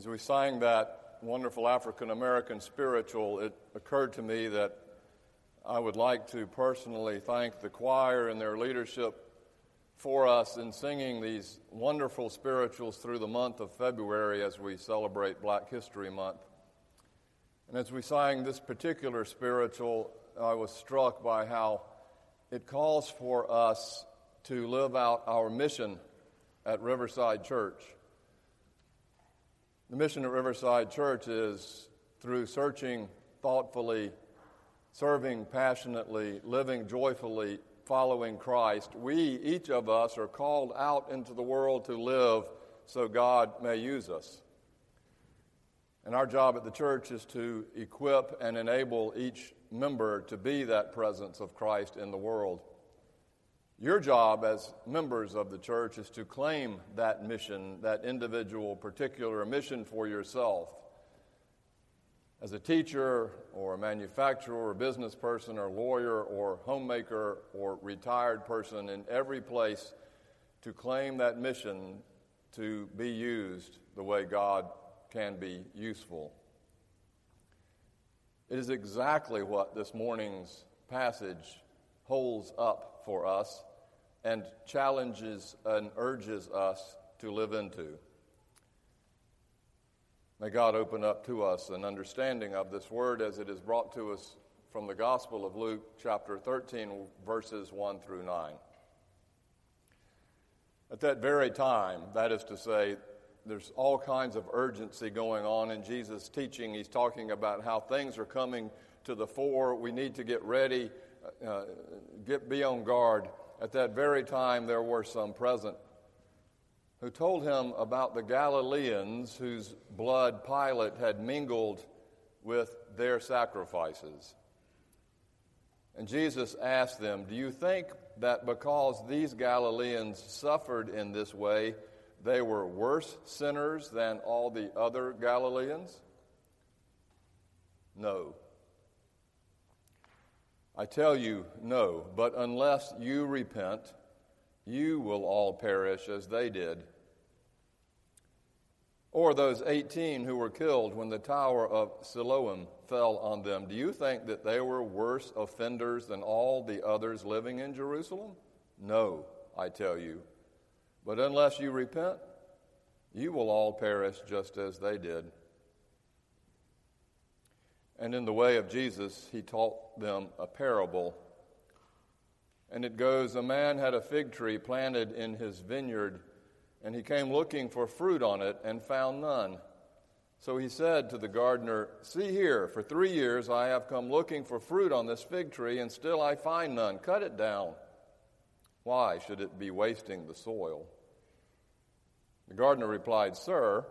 As we sang that wonderful African American spiritual, it occurred to me that I would like to personally thank the choir and their leadership for us in singing these wonderful spirituals through the month of February as we celebrate Black History Month. And as we sang this particular spiritual, I was struck by how it calls for us to live out our mission at Riverside Church. The mission at Riverside Church is through searching thoughtfully, serving passionately, living joyfully, following Christ, we, each of us, are called out into the world to live so God may use us. And our job at the church is to equip and enable each member to be that presence of Christ in the world. Your job as members of the church is to claim that mission, that individual, particular mission for yourself. As a teacher or a manufacturer or business person or lawyer or homemaker or retired person in every place to claim that mission to be used the way God can be useful. It is exactly what this morning's passage holds up for us and challenges and urges us to live into. May God open up to us an understanding of this word as it is brought to us from the Gospel of Luke, chapter 13, verses 1 through 9. At that very time, that is to say, there's all kinds of urgency going on in Jesus' teaching. He's talking about how things are coming to the fore. We need to get ready, uh, get be on guard. At that very time, there were some present who told him about the Galileans whose blood Pilate had mingled with their sacrifices. And Jesus asked them, Do you think that because these Galileans suffered in this way, they were worse sinners than all the other Galileans? No. I tell you, no, but unless you repent, you will all perish as they did. Or those 18 who were killed when the tower of Siloam fell on them, do you think that they were worse offenders than all the others living in Jerusalem? No, I tell you. But unless you repent, you will all perish just as they did. And in the way of Jesus, he taught them a parable. And it goes A man had a fig tree planted in his vineyard, and he came looking for fruit on it and found none. So he said to the gardener, See here, for three years I have come looking for fruit on this fig tree, and still I find none. Cut it down. Why should it be wasting the soil? The gardener replied, Sir,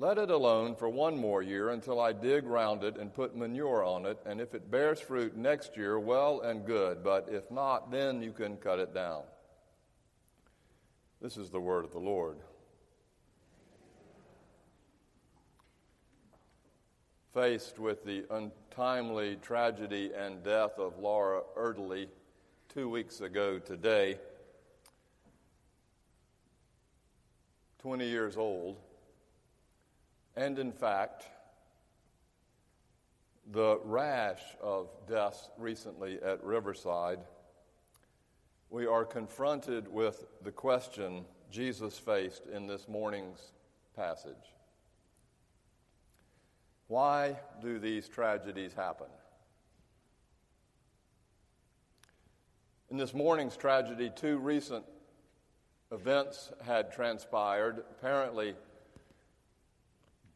let it alone for one more year until I dig round it and put manure on it, and if it bears fruit next year, well and good, but if not, then you can cut it down. This is the word of the Lord. Faced with the untimely tragedy and death of Laura Erdely two weeks ago today, 20 years old, and in fact, the rash of deaths recently at Riverside, we are confronted with the question Jesus faced in this morning's passage Why do these tragedies happen? In this morning's tragedy, two recent events had transpired. Apparently,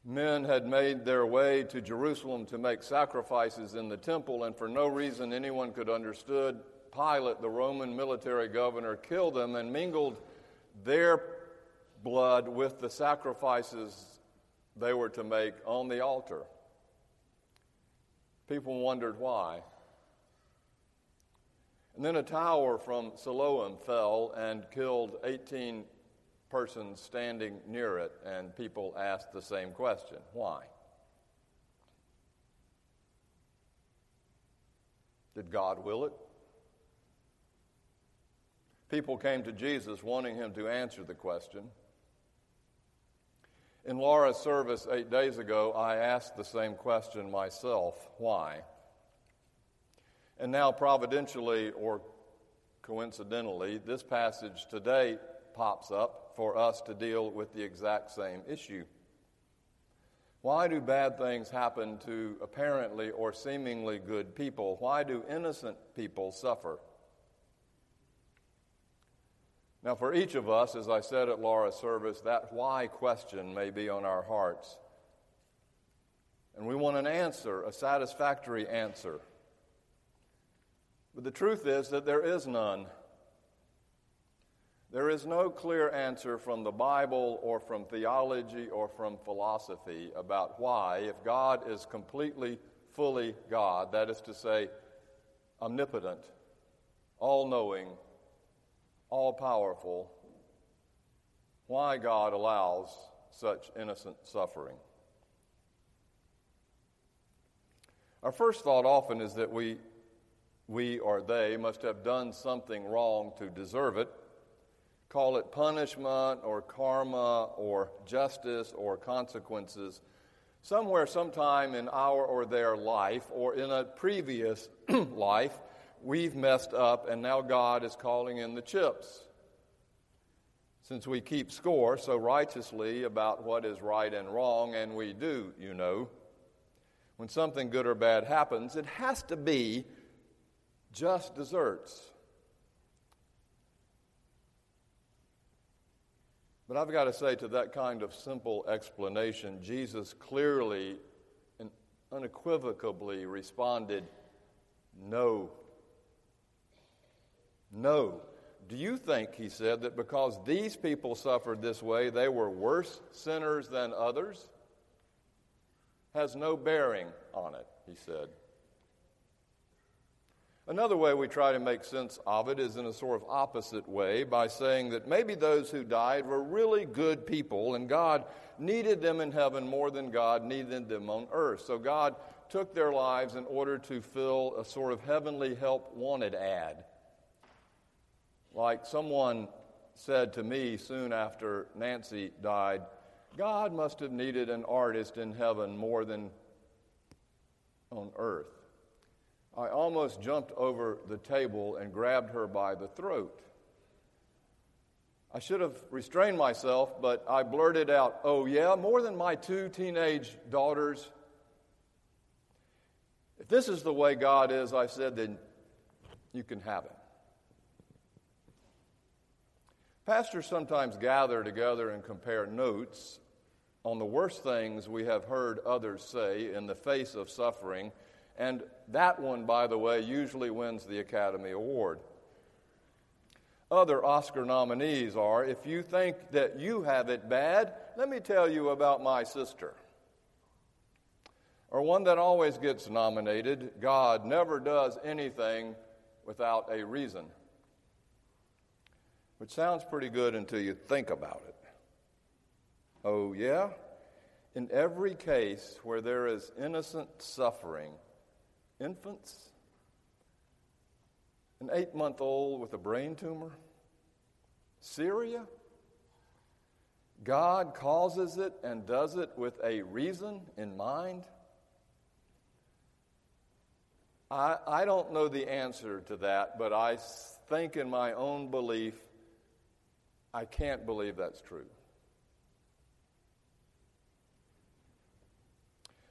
men had made their way to Jerusalem to make sacrifices in the temple, and for no reason anyone could understood, Pilate, the Roman military governor, killed them and mingled their blood with the sacrifices they were to make on the altar. People wondered why. And then a tower from Siloam fell and killed 18 persons standing near it, and people asked the same question why? Did God will it? People came to Jesus wanting him to answer the question. In Laura's service eight days ago, I asked the same question myself why? And now, providentially or coincidentally, this passage today pops up for us to deal with the exact same issue. Why do bad things happen to apparently or seemingly good people? Why do innocent people suffer? Now, for each of us, as I said at Laura's service, that why question may be on our hearts. And we want an answer, a satisfactory answer. But the truth is that there is none. There is no clear answer from the Bible or from theology or from philosophy about why, if God is completely, fully God, that is to say, omnipotent, all knowing, all powerful, why God allows such innocent suffering. Our first thought often is that we, we or they must have done something wrong to deserve it call it punishment or karma or justice or consequences, somewhere, sometime in our or their life or in a previous life, we've messed up and now God is calling in the chips. Since we keep score so righteously about what is right and wrong, and we do, you know, when something good or bad happens, it has to be just deserts. But I've got to say, to that kind of simple explanation, Jesus clearly and unequivocally responded, No. No. Do you think, he said, that because these people suffered this way, they were worse sinners than others? Has no bearing on it, he said. Another way we try to make sense of it is in a sort of opposite way by saying that maybe those who died were really good people and God needed them in heaven more than God needed them on earth. So God took their lives in order to fill a sort of heavenly help wanted ad. Like someone said to me soon after Nancy died, God must have needed an artist in heaven more than on earth. I almost jumped over the table and grabbed her by the throat. I should have restrained myself, but I blurted out, Oh, yeah, more than my two teenage daughters. If this is the way God is, I said, then you can have it. Pastors sometimes gather together and compare notes on the worst things we have heard others say in the face of suffering and that one, by the way, usually wins the Academy Award. Other Oscar nominees are if you think that you have it bad, let me tell you about my sister. Or one that always gets nominated God never does anything without a reason. Which sounds pretty good until you think about it. Oh, yeah? In every case where there is innocent suffering, infants, an eight month old with a brain tumor, Syria. God causes it and does it with a reason in mind. I, I don't know the answer to that, but I think in my own belief, I can't believe that's true.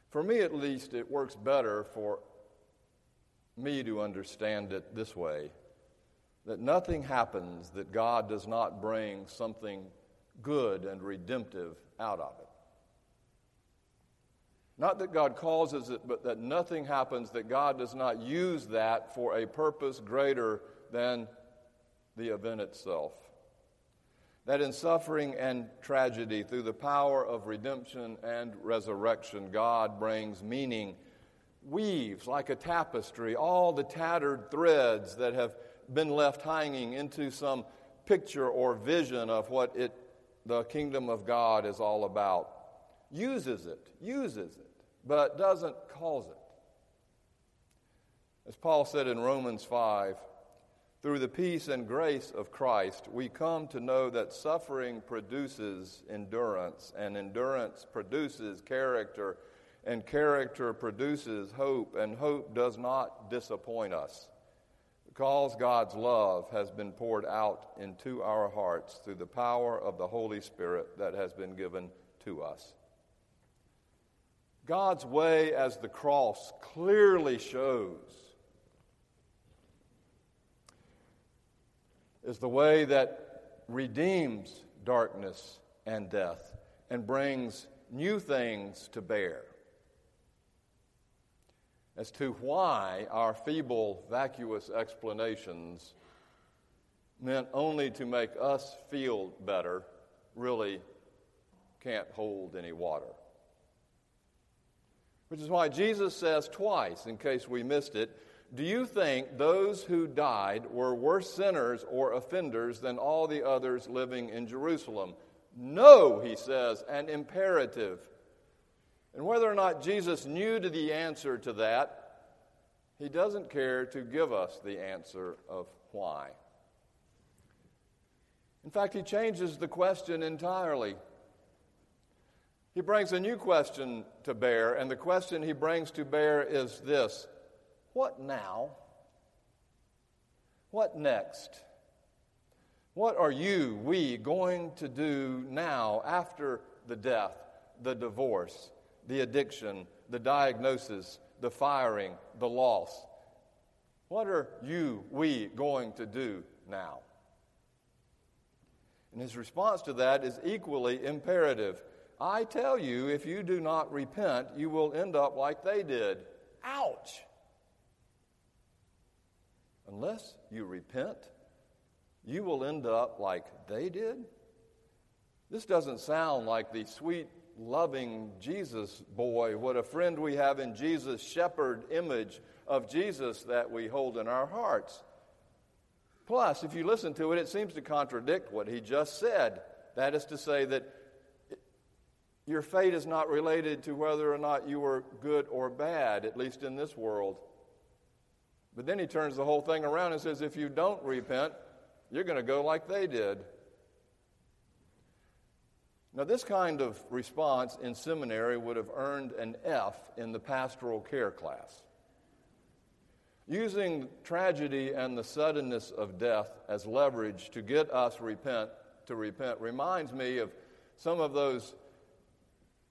For me, at least, it works better for me to understand it this way that nothing happens that God does not bring something good and redemptive out of it. Not that God causes it, but that nothing happens that God does not use that for a purpose greater than the event itself. That in suffering and tragedy, through the power of redemption and resurrection, God brings meaning weaves like a tapestry all the tattered threads that have been left hanging into some picture or vision of what it, the kingdom of God is all about. Uses it, uses it, but doesn't cause it. As Paul said in Romans 5, Through the peace and grace of Christ, we come to know that suffering produces endurance, and endurance produces character, and character produces hope, and hope does not disappoint us because God's love has been poured out into our hearts through the power of the Holy Spirit that has been given to us. God's way, as the cross clearly shows, is the way that redeems darkness and death and brings new things to bear. As to why our feeble, vacuous explanations meant only to make us feel better really can't hold any water. Which is why Jesus says twice, in case we missed it, do you think those who died were worse sinners or offenders than all the others living in Jerusalem? No, he says, an imperative. And whether or not Jesus knew to the answer to that, he doesn't care to give us the answer of why. In fact, he changes the question entirely. He brings a new question to bear, and the question he brings to bear is this what now? What next? What are you, we, going to do now after the death, the divorce, the addiction, the diagnosis, the firing, the loss? What are you, we, going to do now? And his response to that is equally imperative. I tell you, if you do not repent, you will end up like they did. Ouch! unless you repent, you will end up like they did? This doesn't sound like the sweet, loving Jesus boy, what a friend we have in Jesus, shepherd image of Jesus that we hold in our hearts. Plus, if you listen to it, it seems to contradict what he just said. That is to say, that your fate is not related to whether or not you were good or bad, at least in this world. But then he turns the whole thing around and says, if you don't repent, you're going to go like they did. Now, this kind of response in seminary would have earned an F in the pastoral care class. Using tragedy and the suddenness of death as leverage to get us repent to repent reminds me of some of those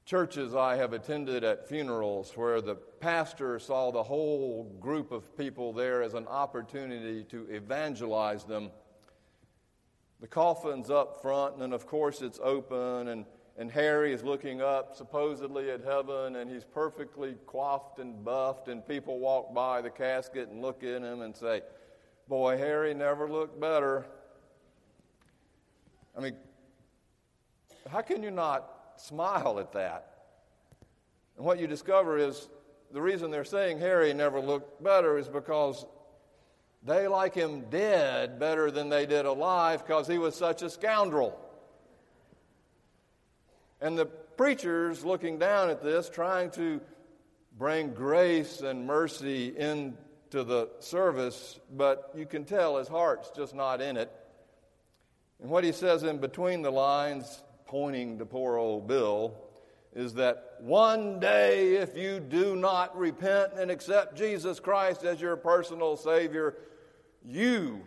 churches I have attended at funerals where the pastor saw the whole group of people there as an opportunity to evangelize them. The coffin's up front, and of course it's open, and, and Harry is looking up supposedly at heaven, and he's perfectly coiffed and buffed, and people walk by the casket and look at him and say, Boy, Harry never looked better. I mean, how can you not smile at that. And what you discover is the reason they're saying Harry never looked better is because they like him dead better than they did alive because he was such a scoundrel. And the preachers looking down at this, trying to bring grace and mercy into the service, but you can tell his heart's just not in it. And what he says in between the lines pointing to poor old Bill is that one day, if you do not repent and accept Jesus Christ as your personal Savior, you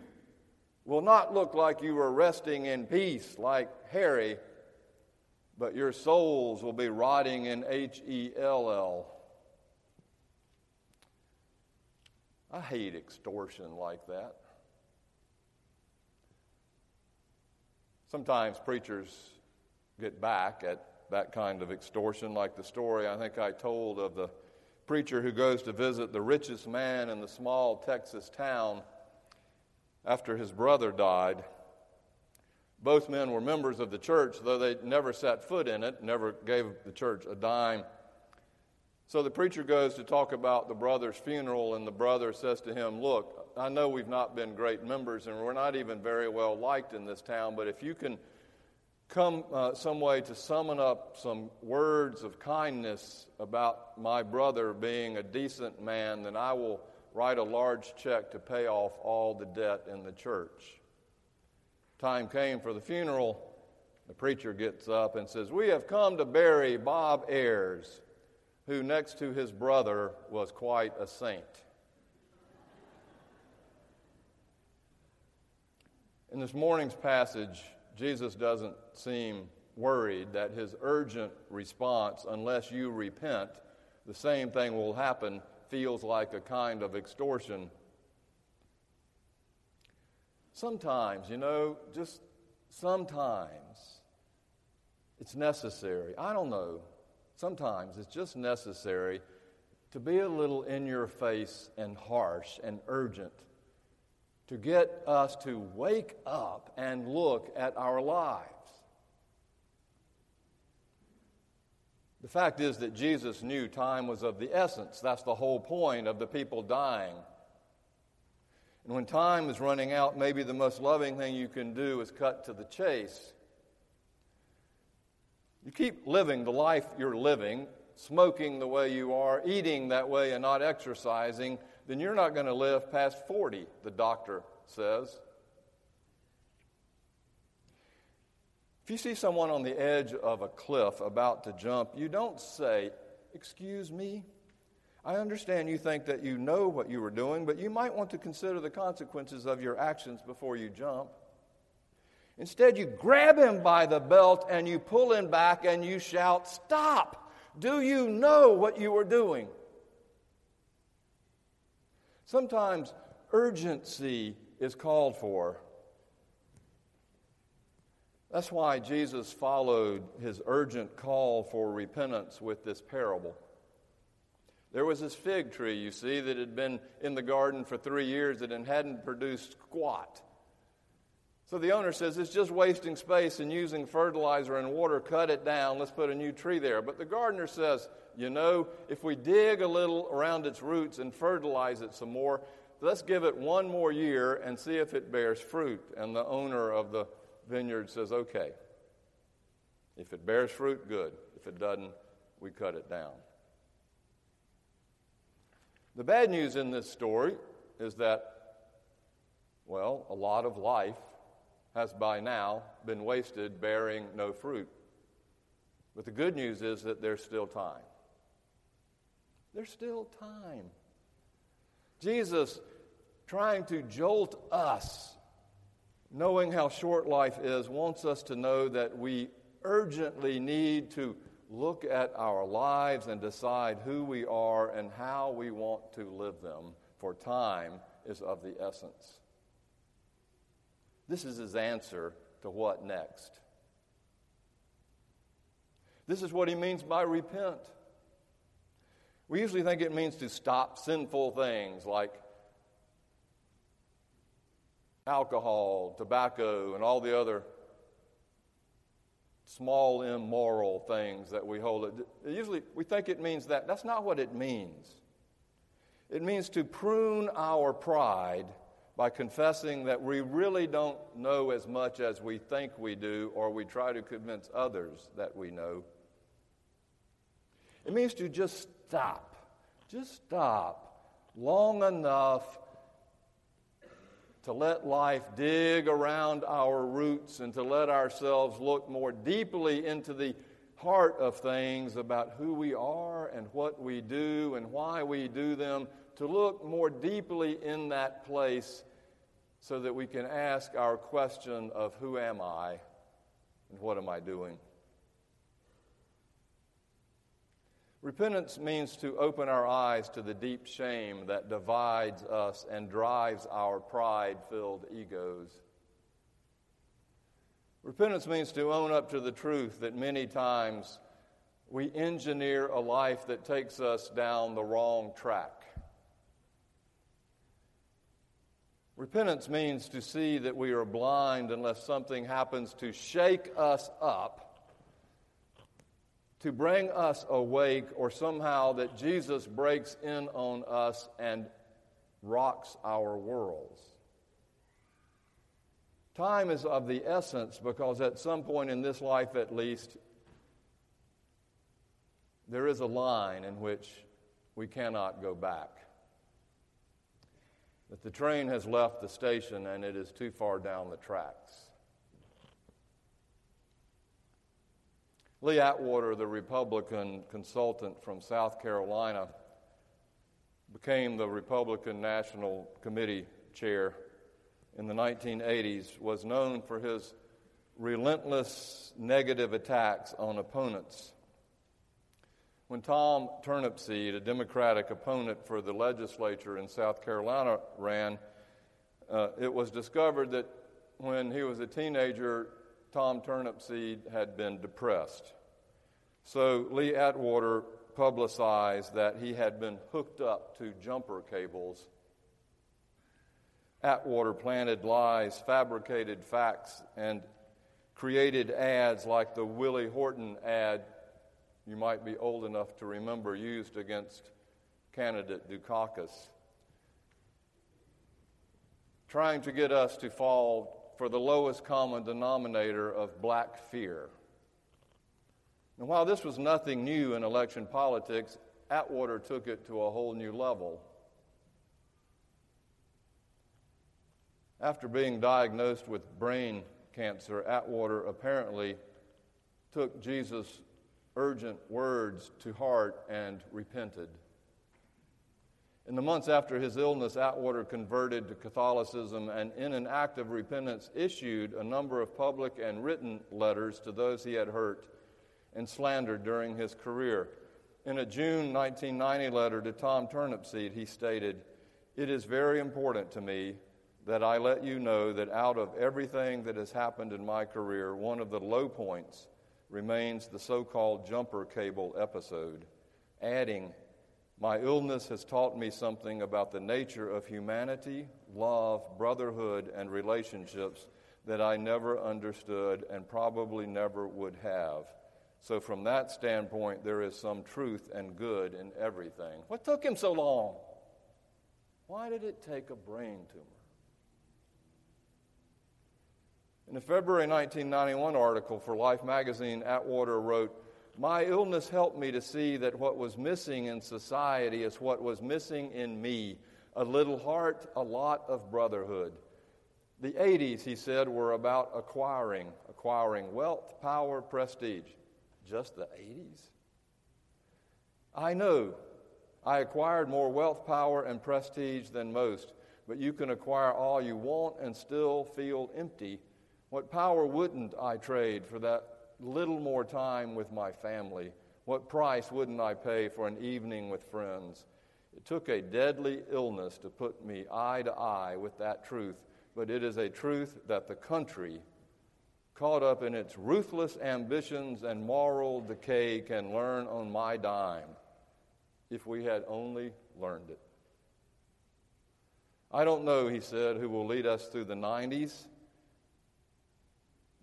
will not look like you are resting in peace like Harry, but your souls will be rotting in H E L L. I hate extortion like that. Sometimes preachers get back at that kind of extortion, like the story I think I told of the preacher who goes to visit the richest man in the small Texas town after his brother died. Both men were members of the church, though they never set foot in it, never gave the church a dime. So the preacher goes to talk about the brother's funeral, and the brother says to him, Look, I know we've not been great members, and we're not even very well liked in this town, but if you can come uh, some way to summon up some words of kindness about my brother being a decent man, then I will write a large check to pay off all the debt in the church. Time came for the funeral. The preacher gets up and says, We have come to bury Bob Ayers, who next to his brother was quite a saint. In this morning's passage, Jesus doesn't seem worried that his urgent response, unless you repent, the same thing will happen, feels like a kind of extortion. Sometimes, you know, just sometimes it's necessary. I don't know. Sometimes it's just necessary to be a little in your face and harsh and urgent to get us to wake up and look at our lives. The fact is that Jesus knew time was of the essence. That's the whole point of the people dying. And when time is running out, maybe the most loving thing you can do is cut to the chase. You keep living the life you're living, smoking the way you are, eating that way, and not exercising, then you're not going to live past 40, the doctor says. If you see someone on the edge of a cliff about to jump, you don't say, Excuse me. I understand you think that you know what you were doing, but you might want to consider the consequences of your actions before you jump. Instead, you grab him by the belt and you pull him back and you shout, Stop! Do you know what you are doing? Sometimes urgency is called for. That's why Jesus followed his urgent call for repentance with this parable. There was this fig tree, you see, that had been in the garden for three years and hadn't produced squat. So the owner says, It's just wasting space and using fertilizer and water. Cut it down. Let's put a new tree there. But the gardener says, You know, if we dig a little around its roots and fertilize it some more, let's give it one more year and see if it bears fruit. And the owner of the vineyard says, Okay. If it bears fruit, good. If it doesn't, we cut it down. The bad news in this story is that, well, a lot of life has by now been wasted bearing no fruit. But the good news is that there's still time. There's still time. Jesus, trying to jolt us, knowing how short life is, wants us to know that we urgently need to look at our lives and decide who we are and how we want to live them, for time is of the essence. This is his answer to what next. This is what he means by repent. We usually think it means to stop sinful things like alcohol, tobacco, and all the other small immoral things that we hold. It. Usually we think it means that. That's not what it means. It means to prune our pride by confessing that we really don't know as much as we think we do, or we try to convince others that we know. It means to just stop, just stop long enough to let life dig around our roots and to let ourselves look more deeply into the heart of things about who we are and what we do and why we do them, to look more deeply in that place so that we can ask our question of who am I and what am I doing? Repentance means to open our eyes to the deep shame that divides us and drives our pride filled egos. Repentance means to own up to the truth that many times we engineer a life that takes us down the wrong track. Repentance means to see that we are blind unless something happens to shake us up, to bring us awake, or somehow that Jesus breaks in on us and rocks our worlds. Time is of the essence because at some point in this life, at least, there is a line in which we cannot go back. that the train has left the station and it is too far down the tracks. Lee Atwater, the Republican consultant from South Carolina, became the Republican National Committee chair in the 1980s, was known for his relentless negative attacks on opponents. When Tom Turnipseed, a Democratic opponent for the legislature in South Carolina, ran, uh, it was discovered that when he was a teenager, Tom Turnipseed had been depressed. So Lee Atwater publicized that he had been hooked up to jumper cables. Atwater planted lies, fabricated facts, and created ads like the Willie Horton ad you might be old enough to remember used against candidate Dukakis, trying to get us to fall for the lowest common denominator of black fear. And while this was nothing new in election politics, Atwater took it to a whole new level. After being diagnosed with brain cancer, Atwater apparently took Jesus' urgent words to heart and repented. In the months after his illness, Atwater converted to Catholicism and, in an act of repentance, issued a number of public and written letters to those he had hurt and slandered during his career. In a June 1990 letter to Tom Turnipseed, he stated, It is very important to me that I let you know that out of everything that has happened in my career, one of the low points remains the so called jumper cable episode, adding, My illness has taught me something about the nature of humanity, love, brotherhood, and relationships that I never understood and probably never would have. So, from that standpoint, there is some truth and good in everything. What took him so long? Why did it take a brain tumor? In a February 1991 article for Life magazine, Atwater wrote, My illness helped me to see that what was missing in society is what was missing in me a little heart, a lot of brotherhood. The 80s, he said, were about acquiring, acquiring wealth, power, prestige. Just the 80s? I know I acquired more wealth, power, and prestige than most, but you can acquire all you want and still feel empty what power wouldn't I trade for that little more time with my family? What price wouldn't I pay for an evening with friends? It took a deadly illness to put me eye to eye with that truth, but it is a truth that the country, caught up in its ruthless ambitions and moral decay, can learn on my dime if we had only learned it. I don't know, he said, who will lead us through the 90s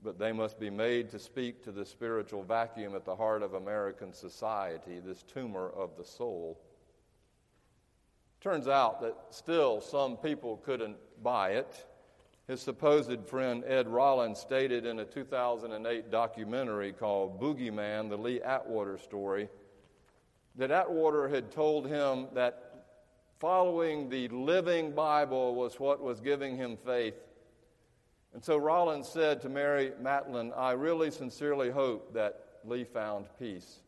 but they must be made to speak to the spiritual vacuum at the heart of American society, this tumor of the soul. Turns out that still some people couldn't buy it. His supposed friend Ed Rollins stated in a 2008 documentary called Boogie Man, the Lee Atwater story, that Atwater had told him that following the living Bible was what was giving him faith and so Rollins said to Mary Matalin, I really sincerely hope that Lee found peace.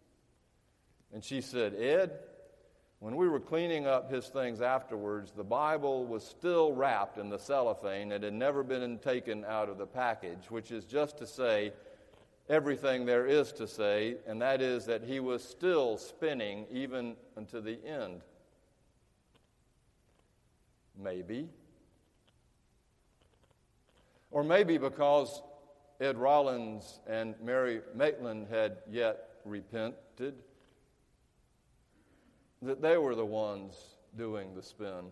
And she said, Ed, when we were cleaning up his things afterwards, the Bible was still wrapped in the cellophane. It had never been taken out of the package, which is just to say everything there is to say, and that is that he was still spinning even unto the end. Maybe. Or maybe because Ed Rollins and Mary Maitland had yet repented, that they were the ones doing the spin.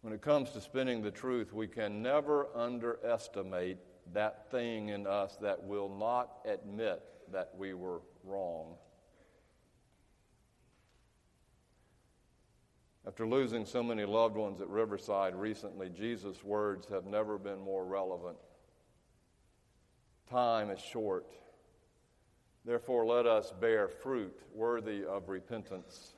When it comes to spinning the truth, we can never underestimate that thing in us that will not admit that we were wrong. After losing so many loved ones at Riverside recently, Jesus' words have never been more relevant. Time is short. Therefore, let us bear fruit worthy of repentance.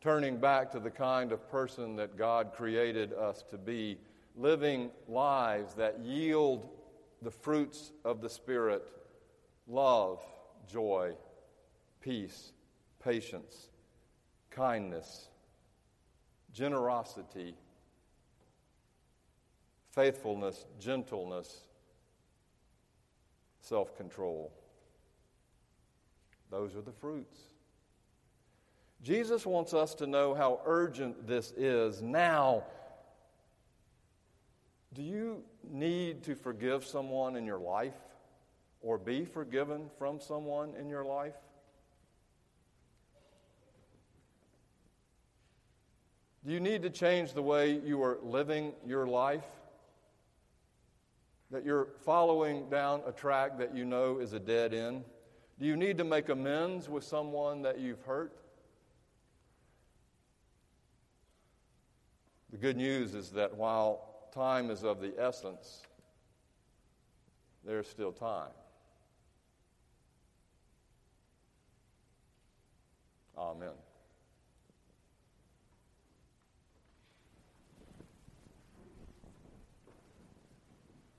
turning back to the kind of person that God created us to be, living lives that yield the fruits of the Spirit love, joy, peace, patience, kindness, generosity, faithfulness, gentleness, self control. Those are the fruits. Jesus wants us to know how urgent this is now. Do you need to forgive someone in your life or be forgiven from someone in your life? Do you need to change the way you are living your life? That you're following down a track that you know is a dead end? Do you need to make amends with someone that you've hurt? The good news is that while time is of the essence, there's still time. Amen.